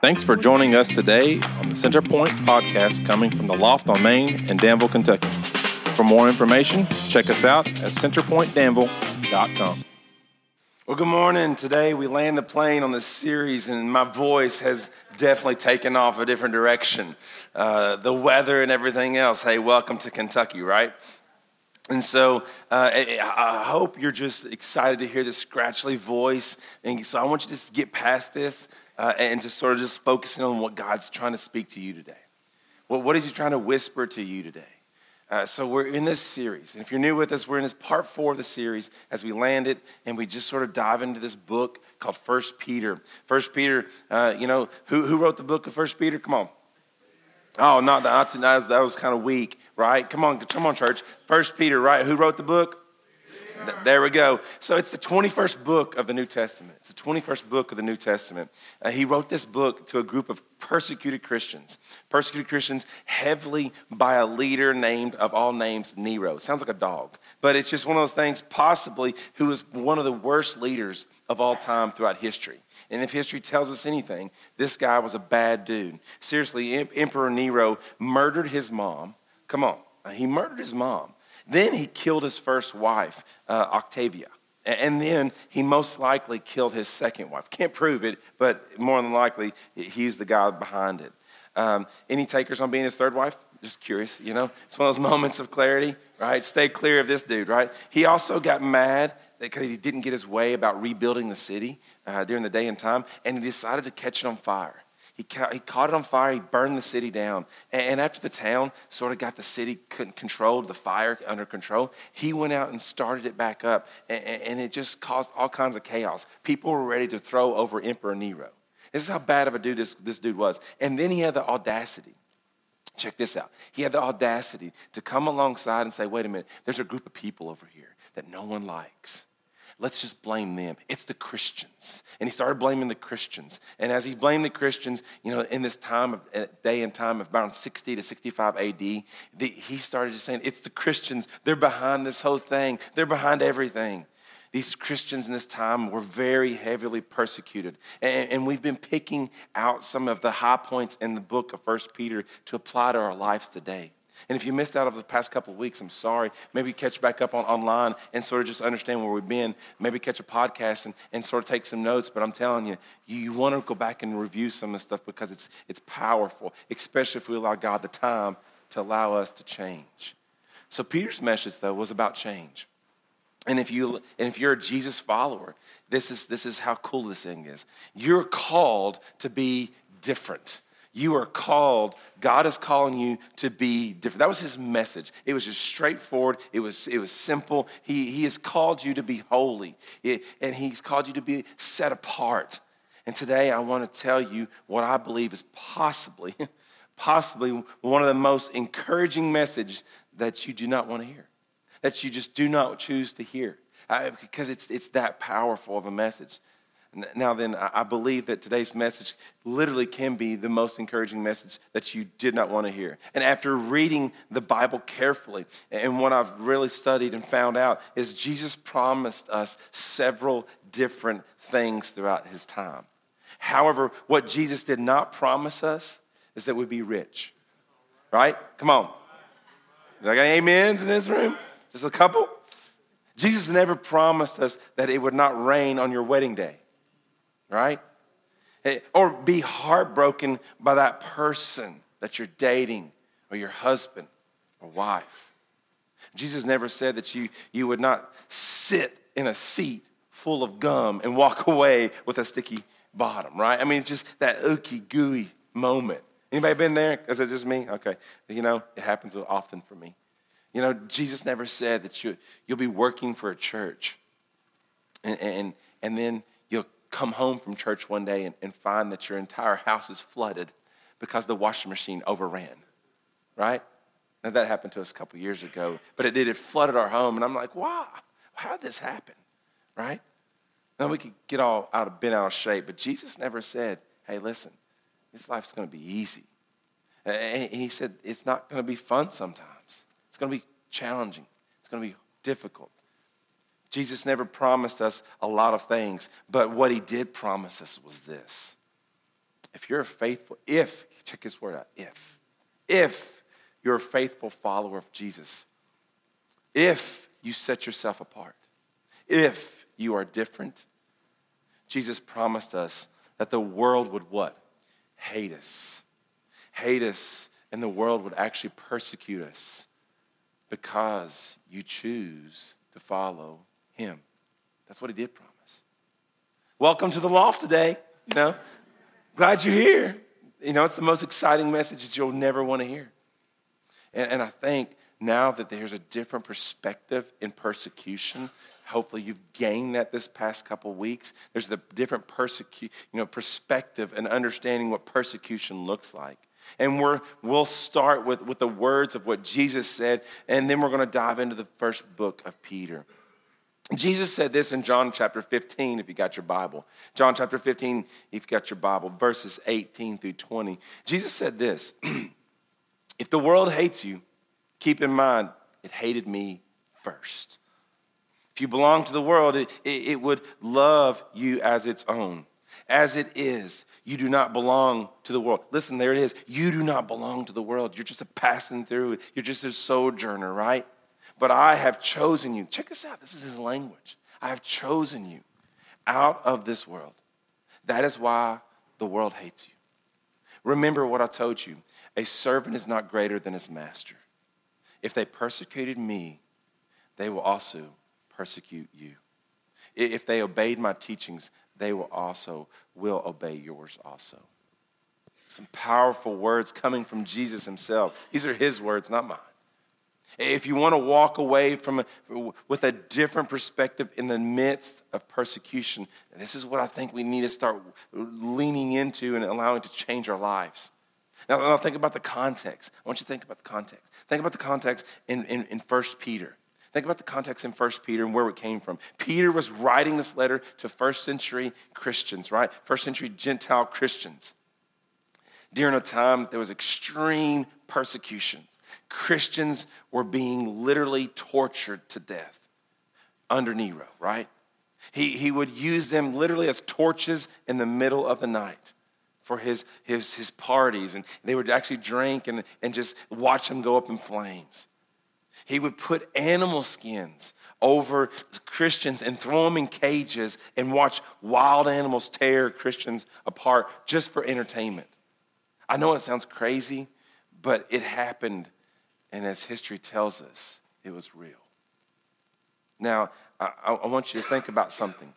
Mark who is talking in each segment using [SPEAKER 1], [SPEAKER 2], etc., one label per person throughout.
[SPEAKER 1] Thanks for joining us today on the Centerpoint podcast coming from the Loft on Main in Danville, Kentucky. For more information, check us out at centerpointdanville.com. Well, good morning. Today we land the plane on this series, and my voice has definitely taken off a different direction. Uh, the weather and everything else. Hey, welcome to Kentucky, right? And so uh, I hope you're just excited to hear this scratchy voice. And so I want you to just get past this uh, and just sort of just focusing on what God's trying to speak to you today. Well, what is He trying to whisper to you today? Uh, so we're in this series. And if you're new with us, we're in this part four of the series as we land it and we just sort of dive into this book called First Peter. First Peter, uh, you know, who, who wrote the book of First Peter? Come on. Oh, not, not that was, that was kind of weak, right? Come on, come on, church. First Peter, right? Who wrote the book? There we go. So it's the 21st book of the New Testament. It's the 21st book of the New Testament. Uh, he wrote this book to a group of persecuted Christians. Persecuted Christians heavily by a leader named, of all names, Nero. Sounds like a dog, but it's just one of those things, possibly, who was one of the worst leaders of all time throughout history. And if history tells us anything, this guy was a bad dude. Seriously, Emperor Nero murdered his mom. Come on, he murdered his mom then he killed his first wife, uh, Octavia. And then he most likely killed his second wife. Can't prove it, but more than likely, he's the guy behind it. Um, any takers on being his third wife? Just curious, you know? It's one of those moments of clarity, right? Stay clear of this dude, right? He also got mad because he didn't get his way about rebuilding the city uh, during the day and time, and he decided to catch it on fire. He, ca- he caught it on fire. He burned the city down. And, and after the town sort of got the city controlled, the fire under control, he went out and started it back up. And, and it just caused all kinds of chaos. People were ready to throw over Emperor Nero. This is how bad of a dude this, this dude was. And then he had the audacity. Check this out. He had the audacity to come alongside and say, wait a minute, there's a group of people over here that no one likes let's just blame them. It's the Christians. And he started blaming the Christians. And as he blamed the Christians, you know, in this time of uh, day and time of around 60 to 65 AD, the, he started just saying, it's the Christians. They're behind this whole thing. They're behind everything. These Christians in this time were very heavily persecuted. And, and, we've been picking out some of the high points in the book of First Peter to apply to our lives today. And if you missed out of the past couple of weeks, I'm sorry. Maybe catch back up on online and sort of just understand where we've been. Maybe catch a podcast and, and sort of take some notes. But I'm telling you, you, you want to go back and review some of this stuff because it's, it's powerful, especially if we allow God the time to allow us to change. So Peter's message, though, was about change. And if, you, and if you're a Jesus follower, this is, this is how cool this thing is. You're called to be different. You are called, God is calling you to be different. That was his message. It was just straightforward, it was, it was simple. He, he has called you to be holy, it, and he's called you to be set apart. And today I want to tell you what I believe is possibly, possibly one of the most encouraging messages that you do not want to hear, that you just do not choose to hear, I, because it's, it's that powerful of a message. Now, then, I believe that today's message literally can be the most encouraging message that you did not want to hear. And after reading the Bible carefully, and what I've really studied and found out is Jesus promised us several different things throughout his time. However, what Jesus did not promise us is that we'd be rich. Right? Come on. Did I got amens in this room? Just a couple? Jesus never promised us that it would not rain on your wedding day right? Eh, or be heartbroken by that person that you're dating or your husband or wife. Jesus never said that you, you would not sit in a seat full of gum and walk away with a sticky bottom, right? I mean, it's just that ooky gooey moment. Anybody been there? Is it just me? Okay. You know, it happens often for me. You know, Jesus never said that you, you'll be working for a church and, and, and then come home from church one day and, and find that your entire house is flooded because the washing machine overran, right? Now, that happened to us a couple years ago, but it did. It flooded our home, and I'm like, wow, how did this happen, right? Now, we could get all out of, bent out of shape, but Jesus never said, hey, listen, this life's going to be easy. And he said, it's not going to be fun sometimes. It's going to be challenging. It's going to be difficult. Jesus never promised us a lot of things, but what he did promise us was this. If you're a faithful, if, check his word out, if, if you're a faithful follower of Jesus, if you set yourself apart, if you are different, Jesus promised us that the world would what? Hate us. Hate us, and the world would actually persecute us because you choose to follow him. That's what he did promise. Welcome to the loft today. You know, glad you're here. You know, it's the most exciting message that you'll never want to hear. And, and I think now that there's a different perspective in persecution, hopefully you've gained that this past couple weeks. There's a different persecu- you know, perspective and understanding what persecution looks like. And we're, we'll start with, with the words of what Jesus said, and then we're going to dive into the first book of Peter. Jesus said this in John chapter 15, if you got your Bible. John chapter 15, if you got your Bible, verses 18 through 20. Jesus said this If the world hates you, keep in mind it hated me first. If you belong to the world, it, it, would love you as its own. As it is, you do not belong to the world. Listen, there it is. You do not belong to the world. You're just a passing through. You're just a sojourner, right? But I have chosen you. Check this out. This is his language. I have chosen you out of this world. That is why the world hates you. Remember what I told you a servant is not greater than his master. If they persecuted me, they will also persecute you. If they obeyed my teachings, they will also will obey yours also. Some powerful words coming from Jesus himself. These are his words, not mine. If you want to walk away from a, with a different perspective in the midst of persecution, this is what I think we need to start leaning into and allowing to change our lives. Now, now think about the context. I want you to think about the context. Think about the context in, in, in 1 Peter. Think about the context in 1 Peter and where it came from. Peter was writing this letter to first century Christians, right? First century Gentile Christians. During a time there was extreme persecution. Christians were being literally tortured to death under Nero, right? He, he would use them literally as torches in the middle of the night for his, his, his parties, and they would actually drink and, and just watch them go up in flames. He would put animal skins over Christians and throw them in cages and watch wild animals tear Christians apart just for entertainment. I know it sounds crazy, but it happened and as history tells us, it was real. Now, I, I, want you to think about something.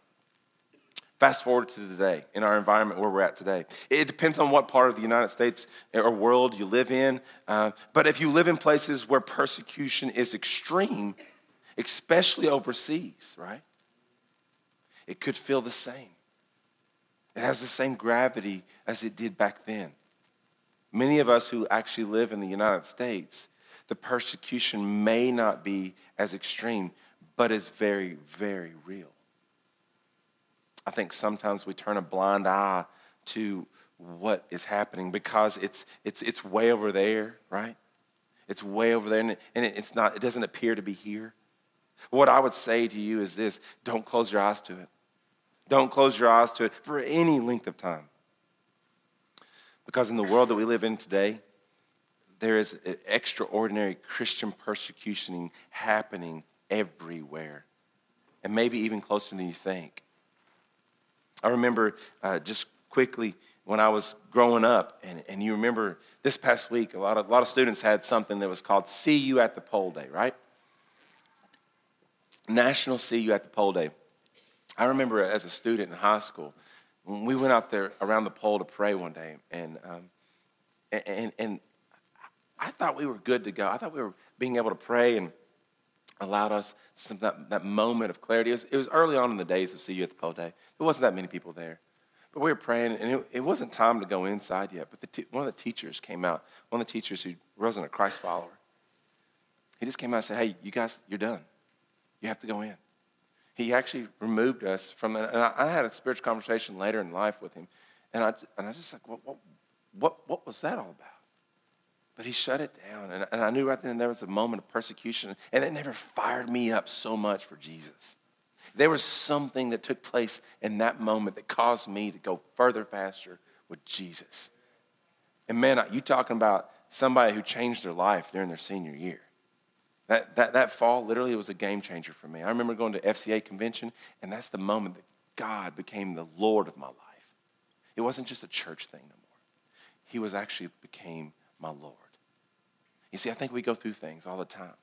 [SPEAKER 1] Fast forward to today, in our environment where we're at today. It depends on what part of the United States or world you live in. Uh, but if you live in places where persecution is extreme, especially overseas, right? It could feel the same. It has the same gravity as it did back then. Many of us who actually live in the United States the persecution may not be as extreme, but is very, very real. I think sometimes we turn a blind eye to what is happening because it's, it's, it's way over there, right? It's way over there, and, it, and it's not, it doesn't appear to be here. What I would say to you is this don't close your eyes to it. Don't close your eyes to it for any length of time. Because in the world that we live in today, there is extraordinary Christian persecution happening everywhere, and maybe even closer than you think. I remember uh, just quickly when I was growing up, and, and you remember this past week, a lot, of, a lot of students had something that was called See You at the Pole Day, right? National See You at the Pole Day. I remember as a student in high school, we went out there around the pole to pray one day, and, um, and, and I thought we were good to go. I thought we were being able to pray and allowed us some, that, that moment of clarity. It was, it was, early on in the days of See You at the Pole Day. There wasn't that many people there. But we were praying, and it, it wasn't time to go inside yet. But the one of the teachers came out, one of the teachers who wasn't a Christ follower. He just came out and said, Hey, you guys, you're done. You have to go in. He actually removed us from, and I, I had a spiritual conversation later in life with him. And I, and I just like, what, what, what, what was that all about? But he shut it down. And, and I knew right then there was a moment of persecution. And it never fired me up so much for Jesus. There was something that took place in that moment that caused me to go further faster with Jesus. And man, you talking about somebody who changed their life during their senior year. That, that, that fall literally was a game changer for me. I remember going to FCA convention, and that's the moment that God became the Lord of my life. It wasn't just a church thing no more. He was actually became my Lord. You see, I think we go through things all the time.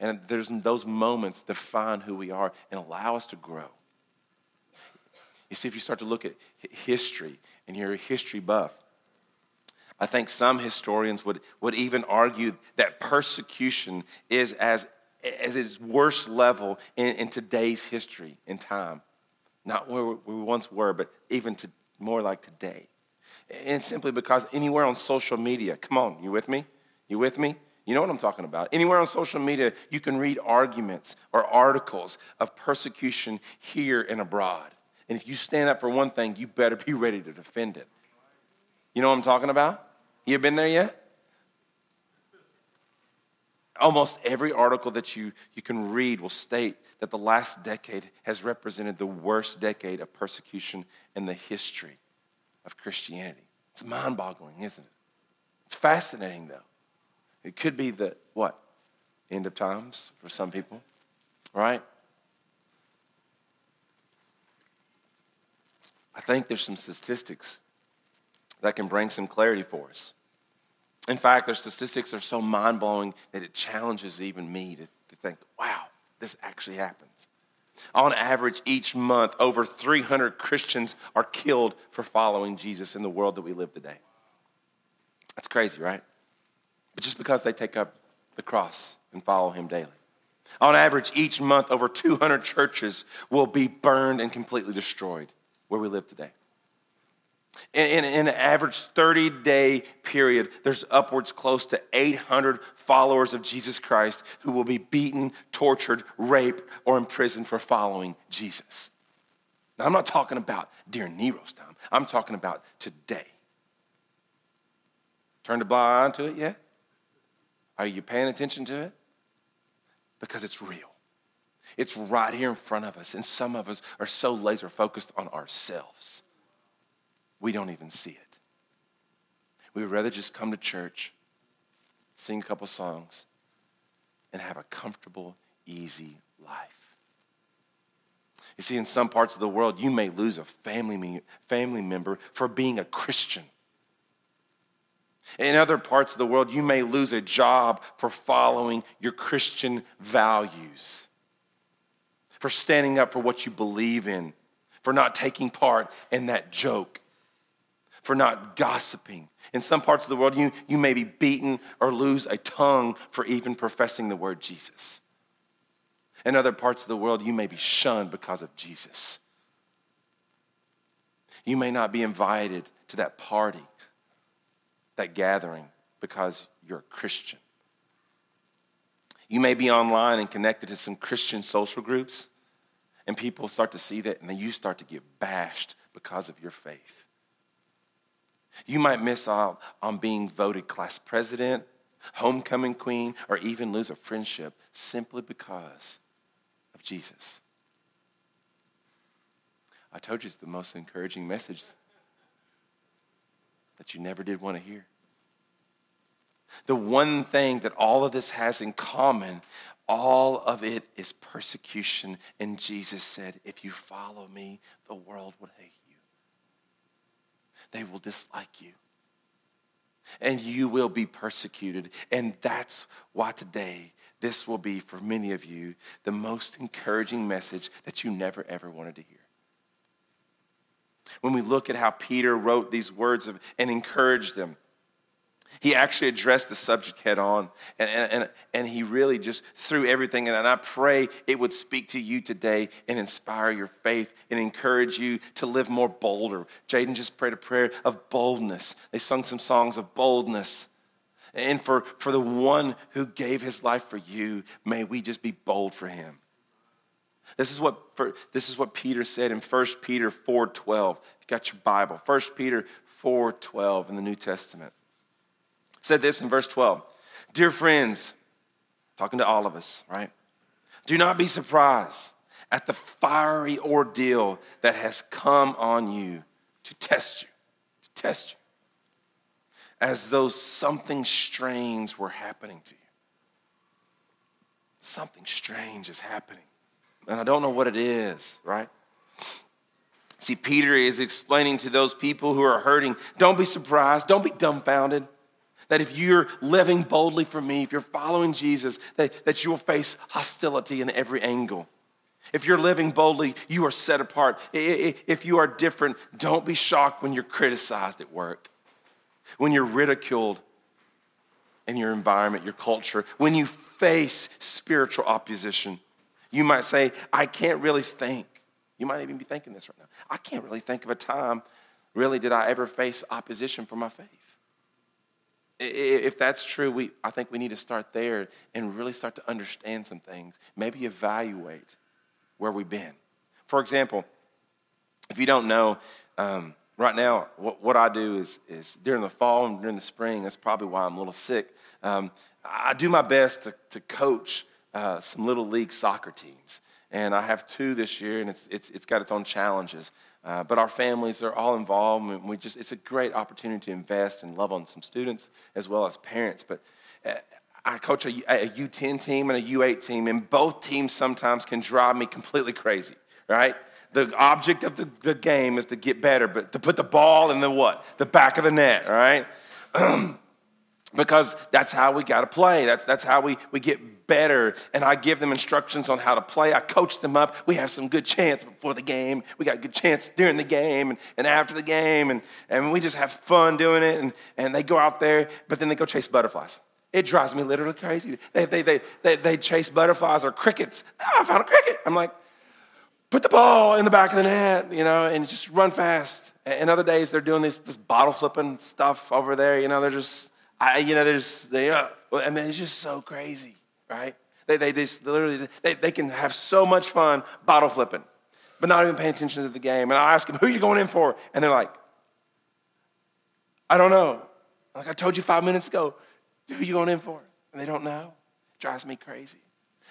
[SPEAKER 1] And there's those moments define who we are and allow us to grow. You see, if you start to look at history and you're a history buff, I think some historians would, would even argue that persecution is as, as its worst level in, in today's history in time. Not where we once were, but even to more like today. And simply because anywhere on social media, come on, you with me? You with me? You know what I'm talking about. Anywhere on social media, you can read arguments or articles of persecution here and abroad. And if you stand up for one thing, you better be ready to defend it. You know what I'm talking about? You been there yet? Almost every article that you, you can read will state that the last decade has represented the worst decade of persecution in the history of Christianity. It's mind boggling, isn't it? It's fascinating, though. It could be the what? End of times for some people, right? I think there's some statistics that can bring some clarity for us. In fact, their statistics are so mind blowing that it challenges even me to, to think, wow, this actually happens. On average, each month, over 300 Christians are killed for following Jesus in the world that we live today. That's crazy, right? But just because they take up the cross and follow him daily. On average, each month, over 200 churches will be burned and completely destroyed where we live today. In, in, in, an average 30 day period, there's upwards close to 800 followers of Jesus Christ who will be beaten, tortured, raped, or imprisoned for following Jesus. Now, I'm not talking about during Nero's time, I'm talking about today. Turn the blind eye to it yet? Are you paying attention to it? Because it's real. It's right here in front of us, and some of us are so laser focused on ourselves, we don't even see it. We would rather just come to church, sing a couple songs, and have a comfortable, easy life. You see, in some parts of the world, you may lose a family, family member for being a Christian. In other parts of the world, you may lose a job for following your Christian values, for standing up for what you believe in, for not taking part in that joke, for not gossiping. In some parts of the world, you, you may be beaten or lose a tongue for even professing the word Jesus. In other parts of the world, you may be shunned because of Jesus. You may not be invited to that party that gathering because you're a Christian. You may be online and connected to some Christian social groups, and people start to see that, and then you start to get bashed because of your faith. You might miss out on being voted class president, homecoming queen, or even lose a friendship simply because of Jesus. I told you it's the most encouraging message that you never did want to hear. The one thing that all of this has in common, all of it is persecution. And Jesus said, If you follow me, the world will hate you, they will dislike you. And you will be persecuted. And that's why today, this will be for many of you the most encouraging message that you never ever wanted to hear when we look at how Peter wrote these words of, and encouraged them. He actually addressed the subject head on, and, and, and he really just threw everything in. And I pray it would speak to you today and inspire your faith and encourage you to live more bolder. Jaden just prayed a prayer of boldness. They sung some songs of boldness. And for, for the one who gave his life for you, may we just be bold for him. This is what, this is what Peter said in 1 Peter 4.12. You got your Bible. 1 Peter 4.12 in the New Testament. said this in verse 12. Dear friends, talking to all of us, right? Do not be surprised at the fiery ordeal that has come on you to test you, to test you. As though something strange were happening to you. Something strange is happening. And I don't know what it is, right? See, Peter is explaining to those people who are hurting don't be surprised, don't be dumbfounded. That if you're living boldly for me, if you're following Jesus, that, that you will face hostility in every angle. If you're living boldly, you are set apart. If you are different, don't be shocked when you're criticized at work, when you're ridiculed in your environment, your culture, when you face spiritual opposition. You might say, I can't really think. You might even be thinking this right now. I can't really think of a time, really, did I ever face opposition for my faith? If that's true, we, I think we need to start there and really start to understand some things. Maybe evaluate where we've been. For example, if you don't know, um, right now, what, what, I do is, is during the fall and during the spring, that's probably why I'm a little sick. Um, I do my best to, to coach uh, some little league soccer teams. And I have two this year, and it's, it's, it's got its own challenges. Uh, but our families are all involved, and we just, it's a great opportunity to invest and love on some students as well as parents. But uh, I coach a, a U10 team and a U8 team, and both teams sometimes can drive me completely crazy, right? The object of the, the game is to get better, but to put the ball in the what? The back of the net, right? because that's how we got to play. That's, that's how we, we get better. And I give them instructions on how to play. I coach them up. We have some good chance before the game. We got a good chance during the game and, and after the game. And, and we just have fun doing it. And, and they go out there, but then they go chase butterflies. It drives me literally crazy. They, they, they, they, they chase butterflies or crickets. Oh, I found a cricket. I'm like, put the ball in the back of the net, you know, and just run fast. And other days they're doing this, this bottle flipping stuff over there, you know, they're just, I, you know, there's, they, uh, I mean, it's just so crazy, right? They, they, they literally, they, they can have so much fun bottle flipping, but not even paying attention to the game. And I ask them, who are you going in for? And they're like, I don't know. Like I told you five minutes ago, who are you going in for? And they don't know. It drives me crazy.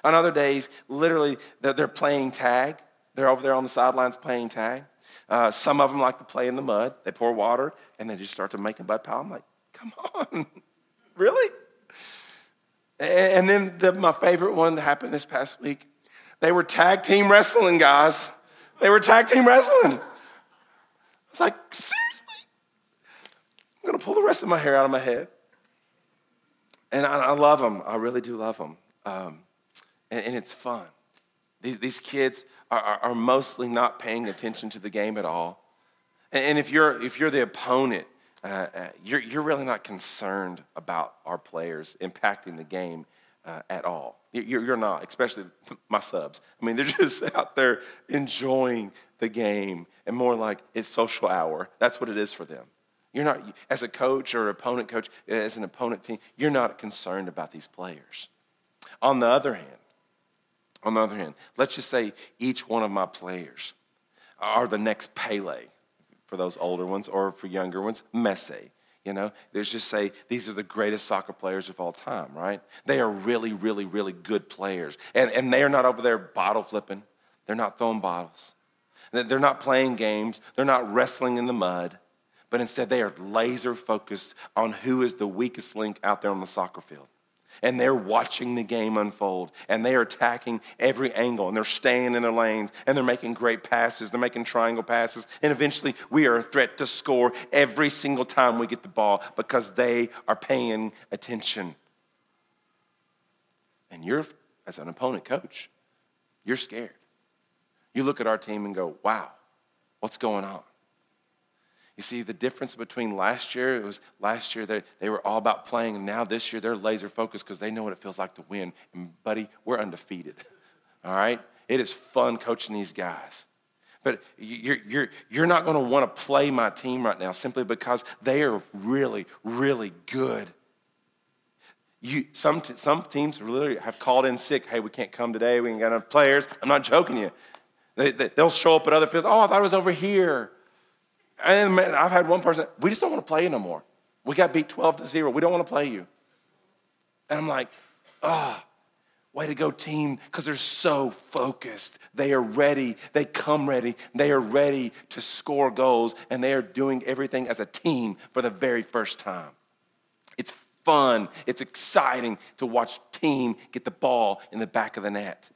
[SPEAKER 1] On other days, literally, they're, they're playing tag. They're over there on the sidelines playing tag. Uh, some of them like to play in the mud. They pour water and they just start to make a mud pile. I'm like, come on, really? And then the, my favorite one that happened this past week, they were tag team wrestling, guys. They were tag team wrestling. I was like, seriously? I'm going to pull the rest of my hair out of my head. And I, I love them. I really do love them. Um, and, and, it's fun. These, these kids are, are, are, mostly not paying attention to the game at all. And, and if, you're, if you're the opponent, uh, you're, you're really not concerned about our players impacting the game uh, at all. You're, you're not, especially my subs. I mean, they're just out there enjoying the game and more like it's social hour. That's what it is for them. You're not, as a coach or opponent coach, as an opponent team, you're not concerned about these players. On the other hand, on the other hand, let's just say each one of my players are the next Pele for those older ones, or for younger ones, Messi. You know, there's just say these are the greatest soccer players of all time, right? They are really, really, really good players. And, and they are not over there bottle flipping, they're not throwing bottles, they're not playing games, they're not wrestling in the mud but instead they are laser focused on who is the weakest link out there on the soccer field. And they're watching the game unfold and they are attacking every angle and they're staying in their lanes and they're making great passes. They're making triangle passes. And eventually we are a threat to score every single time we get the ball because they are paying attention. And you're, as an opponent coach, you're scared. You look at our team and go, wow, what's going on? You see, the difference between last year, it was last year they, they were all about playing, and now this year they're laser focused because they know what it feels like to win. And, buddy, we're undefeated. All right? It is fun coaching these guys. But you're, you're, you're not going to want to play my team right now simply because they are really, really good. You, some, some teams literally have called in sick. Hey, we can't come today. We ain't got enough players. I'm not joking you. They, they, they'll show up at other fields. Oh, I thought it was over here. And I've had one person, we just don't want to play you no more. We got beat 12 to 0. We don't want to play you. And I'm like, ah, oh, Way to go, team, because they're so focused. They are ready. They come ready. They are ready to score goals, and they are doing everything as a team for the very first time. It's fun. It's exciting to watch team get the ball in the back of the net.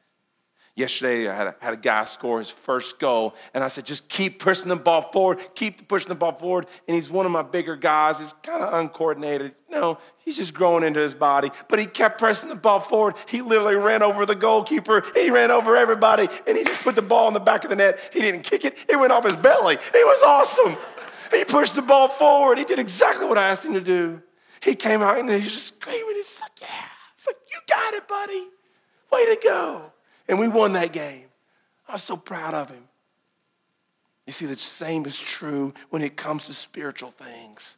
[SPEAKER 1] Yesterday, I had a, had a guy score his first goal, and I said, just keep pushing the ball forward, keep pushing the ball forward. And he's one of my bigger guys. He's kind of uncoordinated. You know, he's just growing into his body. But he kept pressing the ball forward. He literally ran over the goalkeeper. He ran over everybody, and he just put the ball in the back of the net. He didn't kick it, it went off his belly. It was awesome. He pushed the ball forward. He did exactly what I asked him to do. He came out and he's just screaming. He's like, yeah. It's like, you got it, buddy. Way to go. And we won that game. I was so proud of him. You see, the same is true when it comes to spiritual things.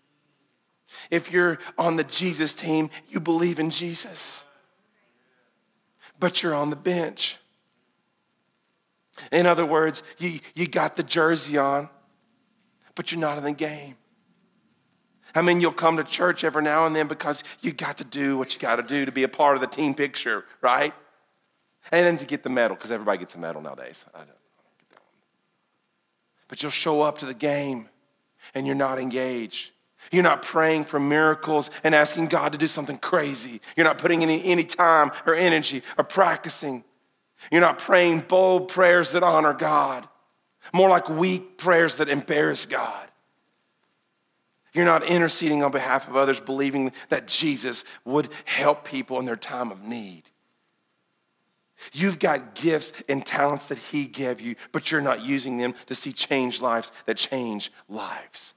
[SPEAKER 1] If you're on the Jesus team, you believe in Jesus, but you're on the bench. In other words, you, you got the jersey on, but you're not in the game. I mean, you'll come to church every now and then because you got to do what you got to do to be a part of the team picture, right? And then to get the medal, because everybody gets a medal nowadays. But you'll show up to the game and you're not engaged. You're not praying for miracles and asking God to do something crazy. You're not putting any, any time or energy or practicing. You're not praying bold prayers that honor God, more like weak prayers that embarrass God. You're not interceding on behalf of others, believing that Jesus would help people in their time of need. You've got gifts and talents that He gave you, but you're not using them to see change lives that change lives.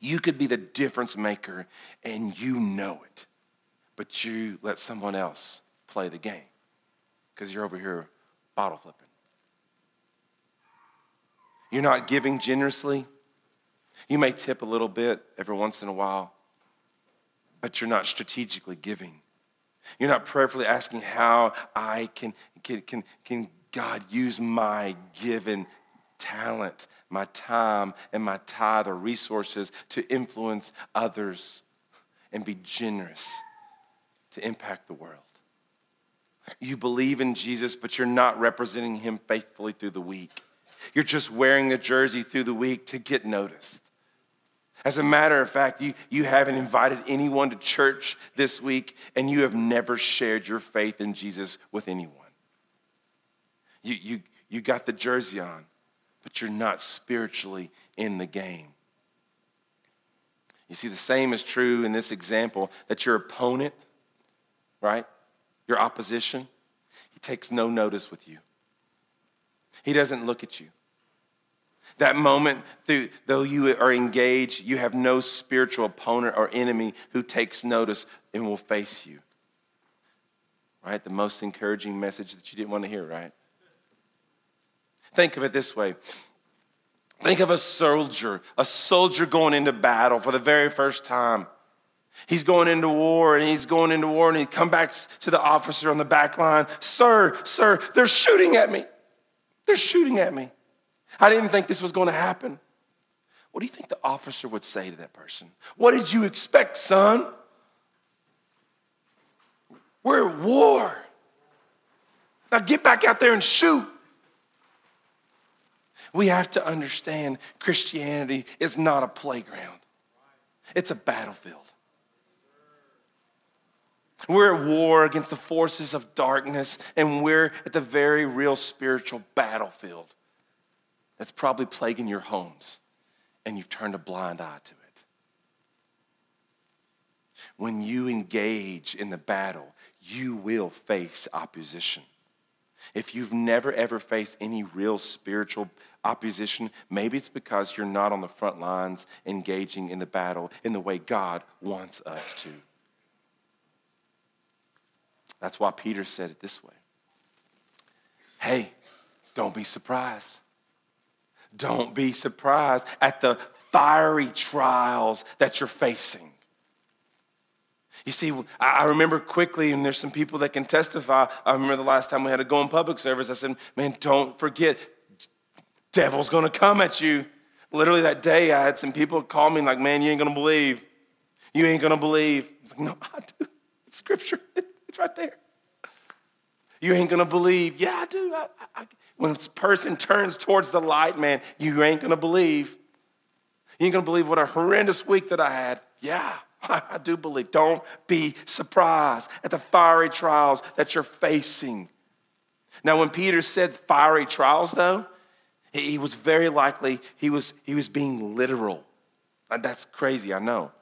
[SPEAKER 1] You could be the difference maker and you know it, but you let someone else play the game because you're over here bottle flipping. You're not giving generously. You may tip a little bit every once in a while, but you're not strategically giving. You're not prayerfully asking how I can, can, can, can God use my given talent, my time, and my tithe or resources to influence others and be generous to impact the world. You believe in Jesus, but you're not representing him faithfully through the week. You're just wearing the jersey through the week to get noticed. As a matter of fact, you, you haven't invited anyone to church this week and you have never shared your faith in Jesus with anyone. You, you, you got the jersey on, but you're not spiritually in the game. You see, the same is true in this example that your opponent, right? Your opposition, he takes no notice with you. He doesn't look at you. That moment, though you are engaged, you have no spiritual opponent or enemy who takes notice and will face you. Right? The most encouraging message that you didn't want to hear, right? Think of it this way. Think of a soldier, a soldier going into battle for the very first time. He's going into war and he's going into war and he come back to the officer on the back line. Sir, sir, they're shooting at me. They're shooting at me. I didn't think this was going to happen. What do you think the officer would say to that person? What did you expect, son? We're at war. Now get back out there and shoot. We have to understand Christianity is not a playground, it's a battlefield. We're at war against the forces of darkness, and we're at the very real spiritual battlefield that's probably plaguing your homes, and you've turned a blind eye to it. When you engage in the battle, you will face opposition. If you've never ever faced any real spiritual opposition, maybe it's because you're not on the front lines engaging in the battle in the way God wants us to. That's why Peter said it this way Hey, don't be surprised. Don't be surprised at the fiery trials that you're facing. You see, I remember quickly, and there's some people that can testify. I remember the last time we had to go in public service, I said, Man, don't forget, devil's gonna come at you. Literally that day, I had some people call me like, Man, you ain't gonna believe. You ain't gonna believe. I was like, No, I do. It's scripture, it's right there.
[SPEAKER 2] You ain't gonna believe. Yeah, I do. I, I, when a person turns towards the light, man, you ain't gonna believe. You ain't gonna believe what a horrendous week that I had. Yeah, I do believe. Don't be surprised at the fiery trials that you're facing. Now, when Peter said fiery trials, though, he was very likely he was, he was being literal. That's crazy, I know.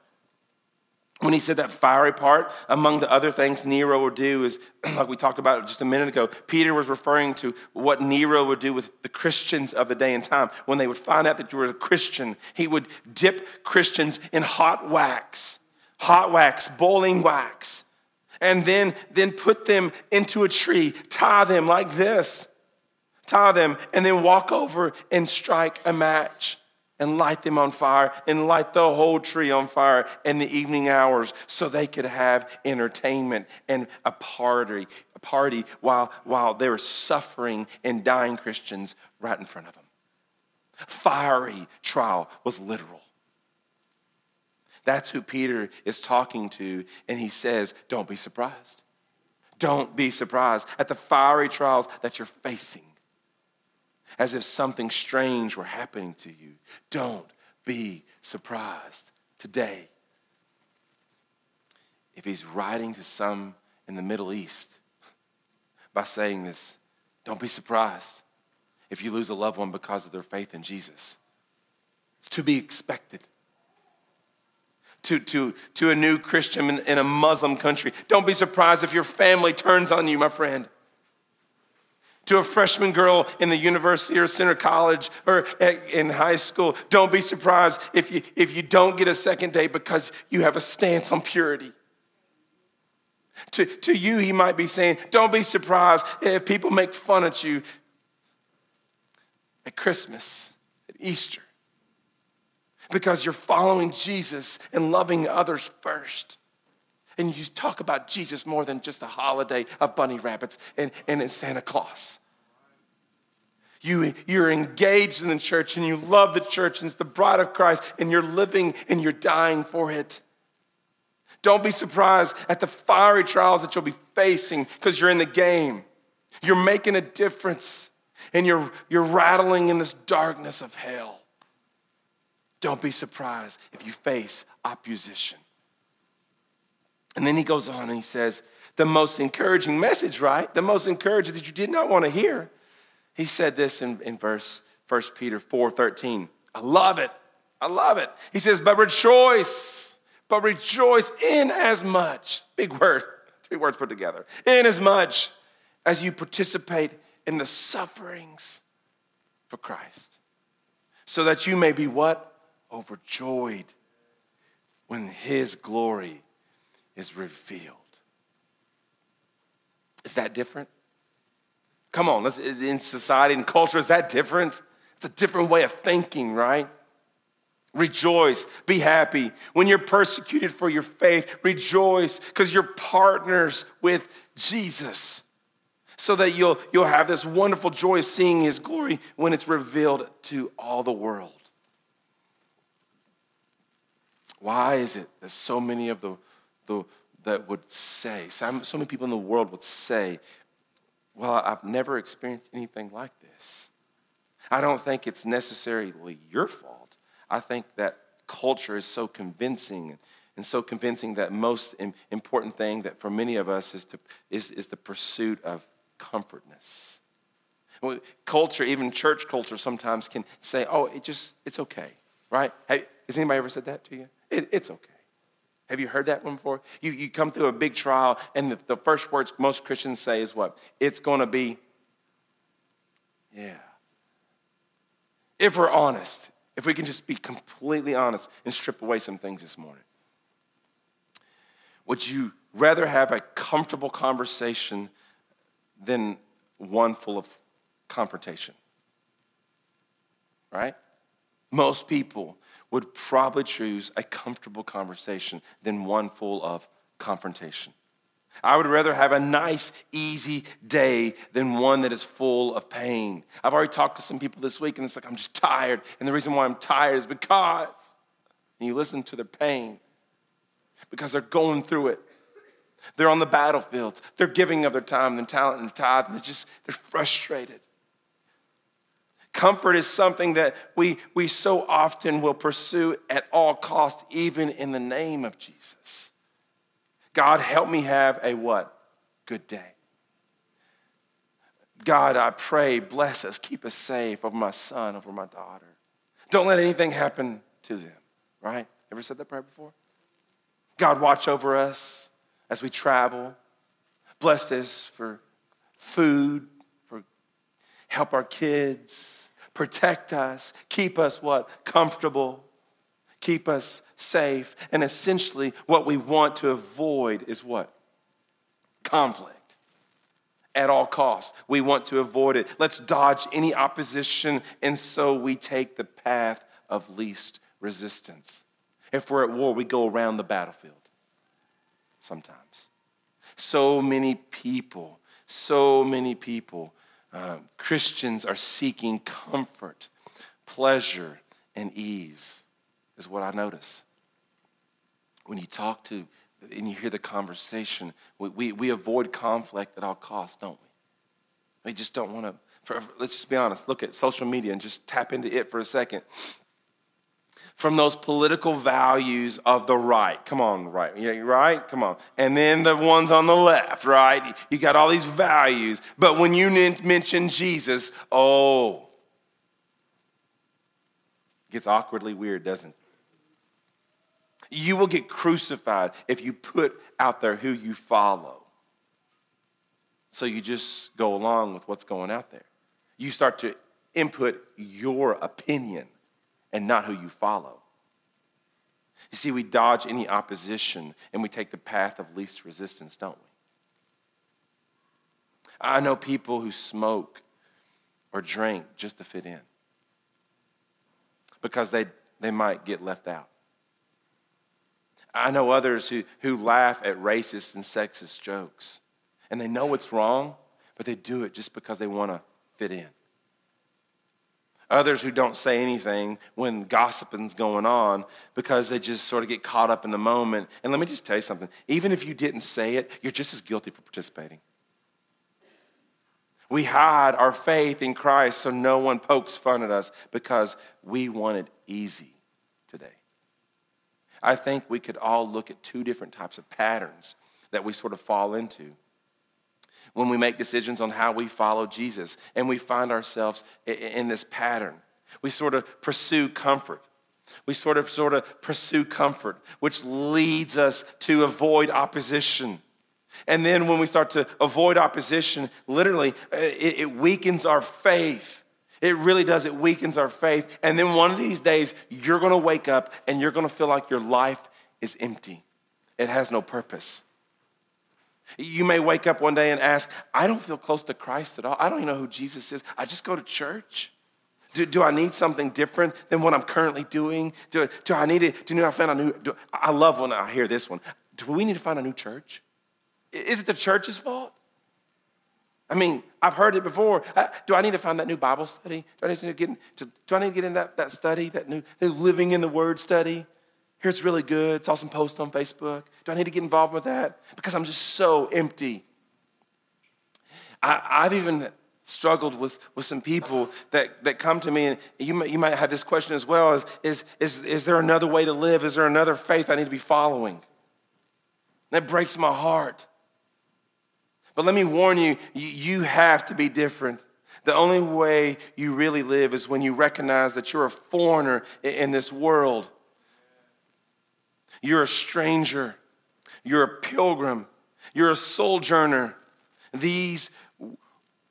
[SPEAKER 2] When he said that fiery part, among the other things Nero would do is, like we talked about just a minute ago, Peter was referring to what Nero would do with the Christians of the day and time. When they would find out that you were a Christian, he would dip Christians in hot wax, hot wax, boiling wax, and then, then put them into a tree, tie them like this, tie them, and then walk over and strike a match and light them on fire and light the whole tree on fire in the evening hours so they could have entertainment and a party, a party while, while they were suffering and dying Christians right in front of them. Fiery trial was literal. That's who Peter is talking to, and he says, Don't be surprised. Don't be surprised at the fiery trials that you're facing as if something strange were happening to you. Don't be surprised today. If he's writing to some in the Middle East by saying this, don't be surprised if you lose a loved one because of their faith in Jesus. It's to be expected. To, to, to a new Christian in, in a Muslim country, don't be surprised if your family turns on you, my friend to a freshman girl in the university or Centre College or in high school. Don't be surprised if you, if you don't get a second date because you have a stance on purity. To, to you, he might be saying, Don't be surprised if people make fun at you at Christmas, at Easter, because you're following Jesus and loving others first and you talk about Jesus more than just a holiday of bunny rabbits and, and Santa Claus. You, you're engaged in the church and you love the church and it's the bride of Christ and you're living and you're dying for it. Don't be surprised at the fiery trials that you'll be facing because you're in the game. You're making a difference and you're, you're rattling in this darkness of hell. Don't be surprised if you face opposition. And then he goes on and he says, the most encouraging message, right? The most encouraging that you did not want to hear. He said this in, in verse 1 Peter 4 13. I love it. I love it. He says, but rejoice, but rejoice in as much, big word, three words put together, in as much as you participate in the sufferings for Christ, so that you may be what? Overjoyed when his glory is revealed. Is that different? Come on, in society and culture, is that different? It's a different way of thinking, right? Rejoice, be happy. When you're persecuted for your faith, rejoice because you're partners with Jesus. So that you'll, you'll have this wonderful joy of seeing his glory when it's revealed to all the world. Why is it that so many of the the, that would say, so, many people in the world would say, Well, I've never experienced anything like this. I don't think it's necessarily your fault. I think that culture is so convincing and so convincing that most important thing that for many of us is, to, is, is the pursuit of comfortness. Culture, even church culture, sometimes can say, "Oh, it just it's okay," right? Hey, has anybody ever said that to you? It, it's okay. Have you heard that one before? You, you come through a big trial, and the, the first words most Christians say is what? It's going to be, yeah. If we're honest, if we can just be completely honest and strip away some things this morning, would you rather have a comfortable conversation than one full of confrontation? Right? Most people would probably choose a comfortable conversation than one full of confrontation. I would rather have a nice, easy day than one that is full of pain. I've already talked to some people this week, and it's like, I'm just tired. And the reason why I'm tired is because, and you listen to their pain, because they're going through it. They're on the battlefields. They're giving of their time and talent and tithe, and they're just, they're frustrated. Comfort is something that we, we so often will pursue at all costs, even in the name of Jesus. God, help me have a what? Good day. God, I pray, bless us, keep us safe over my son, over my daughter. Don't let anything happen to them, right? Ever said that prayer before? God, watch over us as we travel. Bless this for food, for help our kids, protect us, keep us what? Comfortable, keep us safe. And essentially, what we want to avoid is what? Conflict at all costs. We want to avoid it. Let's dodge any opposition, and so we take the path of least resistance. If we're at war, we go around the battlefield sometimes. So many people, so many people, um, Christians are seeking comfort, pleasure, and ease, is what I notice. When you talk to and you hear the conversation, we, we, we avoid conflict at all costs, don't we? We just don't want to. let's just be honest. Look at social media and just tap into it for a second. From those political values of the right. Come on, right. Yeah, right? Come on. And then the ones on the left, right? You got all these values. But when you mention Jesus, oh, it gets awkwardly weird, doesn't it? You will get crucified if you put out there who you follow. So you just go along with what's going out there. You start to input your opinion and not who you follow. You see, we dodge any opposition and we take the path of least resistance, don't we? I know people who smoke or drink just to fit in because they, they might get left out. I know others who, who laugh at racist and sexist jokes. And they know it's wrong, but they do it just because they want to fit in. Others who don't say anything when gossiping's going on because they just sort of get caught up in the moment. And let me just tell you something even if you didn't say it, you're just as guilty for participating. We hide our faith in Christ so no one pokes fun at us because we want it easy today. I think we could all look at two different types of patterns that we sort of fall into when we make decisions on how we follow Jesus and we find ourselves in this pattern. We sort of pursue comfort. We sort of sort of pursue comfort, which leads us to avoid opposition. And then when we start to avoid opposition, literally, uh, it, it weakens our faith. It really does. It weakens our faith. And then one of these days, you're going to wake up and you're going to feel like your life is empty. It has no purpose. You may wake up one day and ask, I don't feel close to Christ at all. I don't even know who Jesus is. I just go to church. Do, do I need something different than what I'm currently doing? Do, do I need to, do you know I found a new, do, I love when I hear this one. Do we need to find a new church? Is it the church's fault? I mean, I've heard it before. Do I need to find that new Bible study? Do I need to get in, to, do I need to get in that, that study, that new living in the Word study? Here it's really good. Saw some posts on Facebook. Do I need to get involved with that? Because I'm just so empty. I, I've even struggled with, with some people that, that come to me, and you might, you might have this question as well is, is, is, is there another way to live? Is there another faith I need to be following? That breaks my heart. But let me warn you, you have to be different. The only way you really live is when you recognize that you're a foreigner in this world. You're a stranger. You're a pilgrim. You're a sojourner. These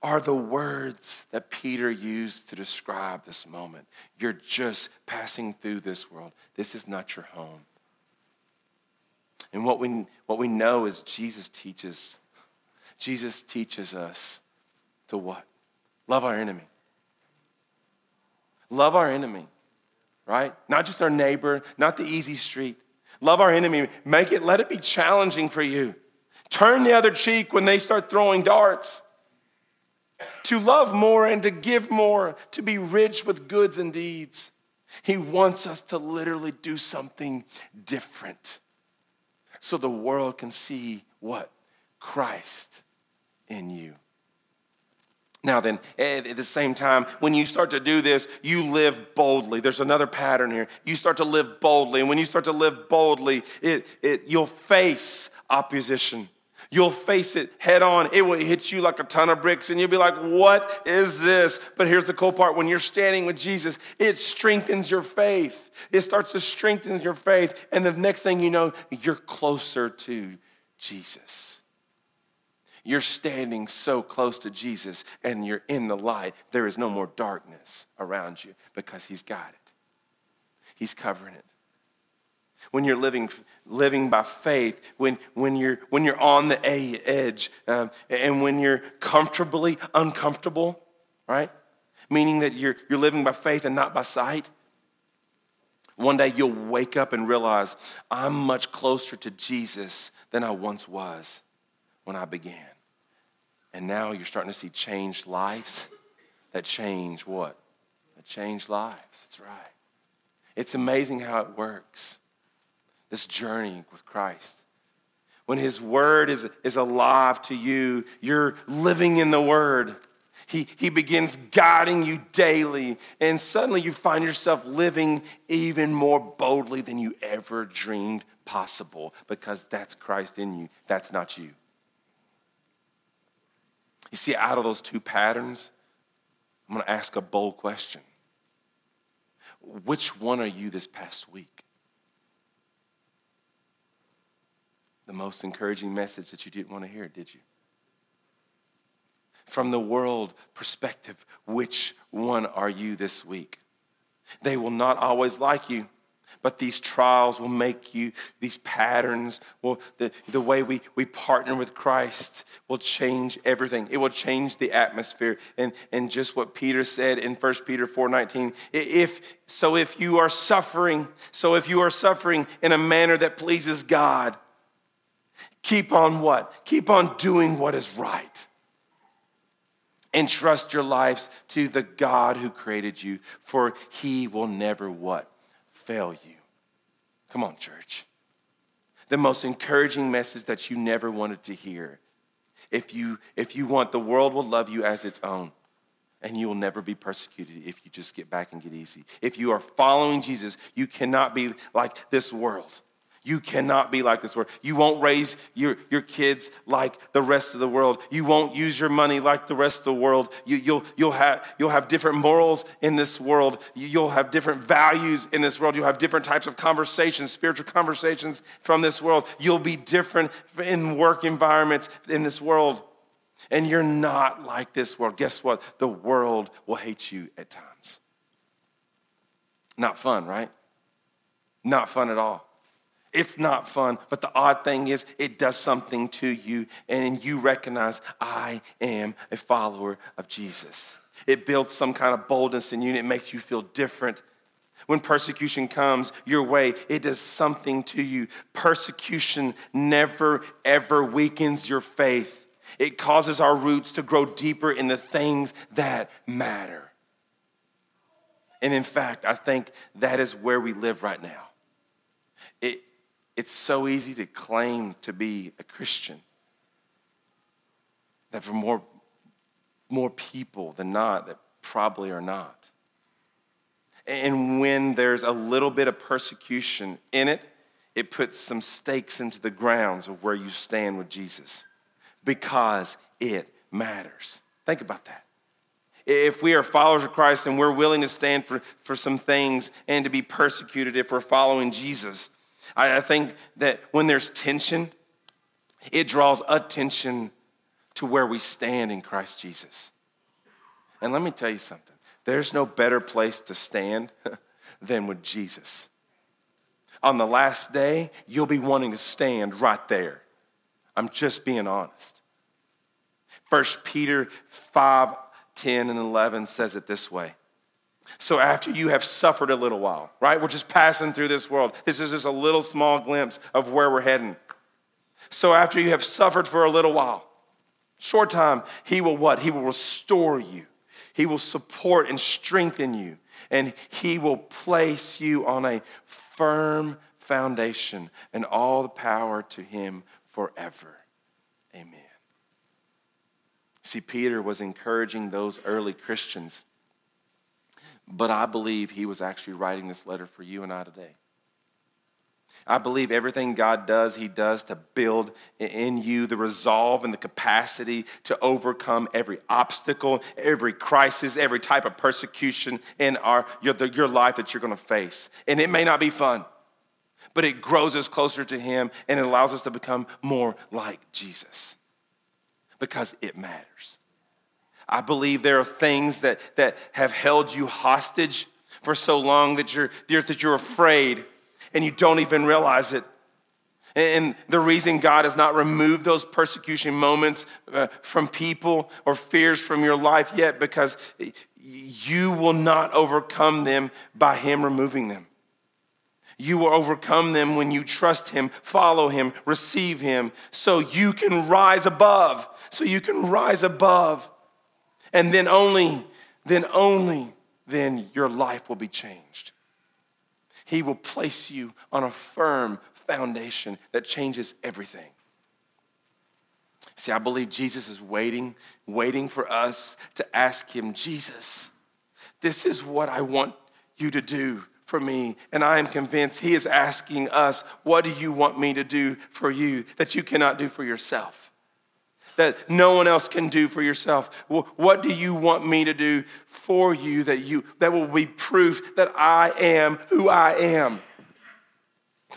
[SPEAKER 2] are the words that Peter used to describe this moment. You're just passing through this world. This is not your home. And what we, what we know is Jesus teaches Jesus teaches us to what? Love our enemy. Love our enemy, right? Not just our neighbor, not the easy street. Love our enemy. Make it, let it be challenging for you. Turn the other cheek when they start throwing darts. To love more and to give more, to be rich with goods and deeds. He wants us to literally do something different. so the world can see what? Christ in you. Now, then, at the same time, when you start to do this, you live boldly. There's another pattern here. You start to live boldly. And when you start to live boldly, it, it, you'll face opposition. You'll face it head on. It will hit you like a ton of bricks, and you'll be like, What is this? But here's the cool part when you're standing with Jesus, it strengthens your faith. It starts to strengthen your faith. And the next thing you know, you're closer to Jesus. You're standing so close to Jesus, and you're in the light. There is no more darkness around you because He's got it, He's covering it when you're living, living by faith, when, when, you're, when you're on the edge, um, and when you're comfortably uncomfortable, right? Meaning that you're, you're living by faith and not by sight. One day you'll wake up and realize, I'm much closer to Jesus than I once was when I began. And now you're starting to see changed lives that change what? That change lives. That's right. It's amazing how it works this journey with Christ. When His Word is, is alive to you, you're living in the Word. He, he begins guiding you daily, and suddenly you find yourself living even more boldly than you ever dreamed possible because that's Christ in you. That's not you. You see, out of those two patterns, I'm going to ask a bold question. Which one are you this past week? the most encouraging message that you didn't want to hear, did you? From the world perspective, which one are you this week? They will not always like you, but these trials will make you, these patterns, will, the, the way we, we partner with Christ will change everything. It will change the atmosphere. And, and just what Peter said in 1 Peter 4.19, if, so if you are suffering, so if you are suffering in a manner that pleases God, Keep on what? Keep on doing what is right. Entrust your lives to the God who created you, for he will never what? Fail you. Come on, church. The most encouraging message that you never wanted to hear. If you, if you want, the world will love you as its own and you will never be persecuted if you just get back and get easy. If you are following Jesus, you cannot be like this world. You cannot be like this world. You won't raise your, your kids like the rest of the world. You won't use your money like the rest of the world. You, will you'll, you'll, have, you'll have different morals in this world. You'll have different values in this world. You'll have different types of conversations, spiritual conversations from this world. You'll be different in work environments in this world. And you're not like this world. Guess what? The world will hate you at times. Not fun, right? Not fun at all. It's not fun, but the odd thing is, it does something to you, and you recognize, I am a follower of Jesus. It builds some kind of boldness in you, and it makes you feel different. When persecution comes your way, it does something to you. Persecution never, ever weakens your faith. It causes our roots to grow deeper in the things that matter. And in fact, I think that is where we live right now. It, it's so easy to claim to be a Christian that for more, more people than not, that probably are not. And when there's a little bit of persecution in it, it puts some stakes into the grounds of where you stand with Jesus because it matters. Think about that. If we are followers of Christ and we're willing to stand for, for some things and to be persecuted if we're following Jesus, I think that when there's tension, it draws attention to where we stand in Christ Jesus. And let me tell you something there's no better place to stand than with Jesus. On the last day, you'll be wanting to stand right there. I'm just being honest. First Peter 5 10 and 11 says it this way so after you have suffered a little while, right? We're just passing through this world. This is just a little small glimpse of where we're heading. So after you have suffered for a little while, short time, he will what? He will restore you. He will support and strengthen you. And he will place you on a firm foundation, and all the power to him forever. Amen. See, Peter was encouraging those early Christians, but I believe he was actually writing this letter for you and I today. I believe everything God does, He does to build in you the resolve and the capacity to overcome every obstacle, every crisis, every type of persecution in our, your, your life that you're going to face. And it may not be fun, but it grows us closer to Him and it allows us to become more like Jesus because it matters. I believe there are things that, that have held you hostage for so long that you're, that you're afraid and you don't even realize it. And the reason God has not removed those persecution moments uh, from people or fears from your life yet, because you will not overcome them by Him removing them. You will overcome them when you trust Him, follow Him, receive Him, so you can rise above. So you can rise above. And then only, then only, then your life will be changed. He will place you on a firm foundation that changes everything. See, I believe Jesus is waiting, waiting for us to ask him, Jesus, this is what I want you to do for me. And I am convinced he is asking us, What do you want me to do for you that you cannot do for yourself? That no one else can do for yourself? What do you want me to do for you that you that will be proof that I am who I am?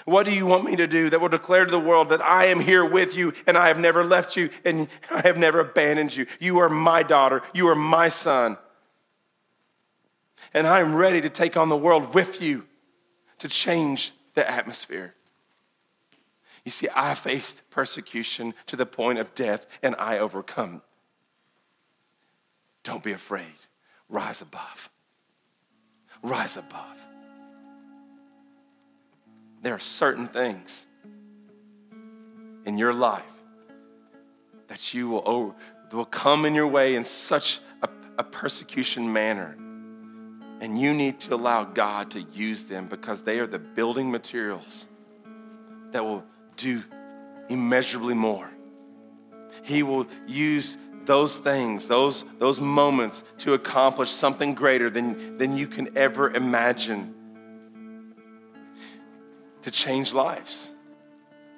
[SPEAKER 2] What do you want me to do that will declare to the world that I am here with you and I have never left you and I have never abandoned you? You are my daughter, you are my son. And I am ready to take on the world with you to change the atmosphere. You see, I faced persecution to the point of death and I overcome. Don't be afraid. Rise above. Rise above. There are certain things in your life that you will, oh, will come in your way in such a, a persecution manner. And you need to allow God to use them because they are the building materials that will do immeasurably more. He will use those things, those, those moments to accomplish something greater than, than you can ever imagine to change lives,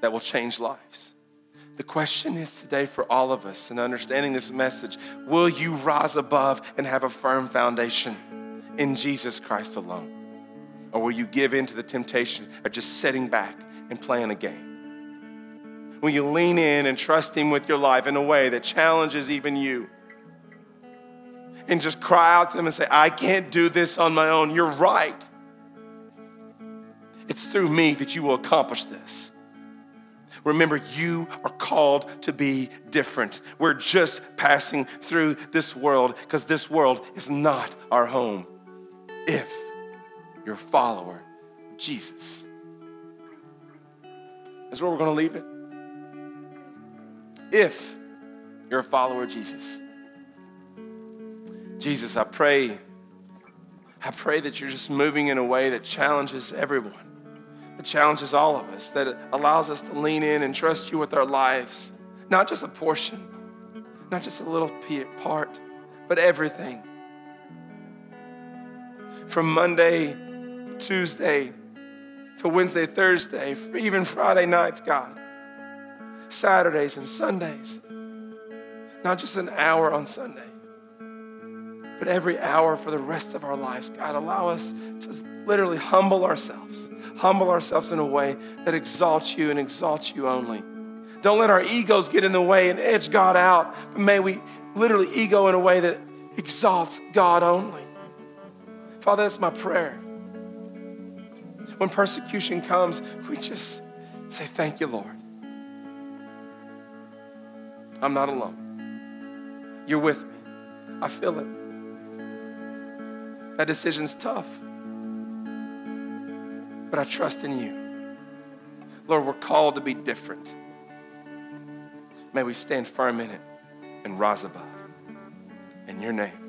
[SPEAKER 2] that will change lives. The question is today for all of us in understanding this message will you rise above and have a firm foundation in Jesus Christ alone? Or will you give in to the temptation of just sitting back and playing a game? Will you lean in and trust Him with your life in a way that challenges even you? And just cry out to Him and say, I can't do this on my own. You're right. It's through me that you will accomplish this. Remember, you are called to be different. We're just passing through this world because this world is not our home if you're a follower of Jesus. That's where we're going to leave it if you're a follower of Jesus. Jesus, I pray, I pray that you're just moving in a way that challenges everyone, that challenges all of us, that allows us to lean in and trust you with our lives, not just a portion, not just a little part, but everything. From Monday, Tuesday, to Wednesday, Thursday, even Friday nights, God. Saturdays and Sundays. Not just an hour on Sunday, but every hour for the rest of our lives. God, allow us to literally humble ourselves, humble ourselves in a way that exalts you and exalts you only. Don't let our egos get in the way and edge God out, but may we literally ego in a way that exalts God only. Father, that's my prayer. When persecution comes, we just say, Thank you, Lord. I'm not alone. You're with me. I feel it. That decision's tough. But I trust in you. Lord, we're called to be different. May we stand firm in it and rise above. In your name.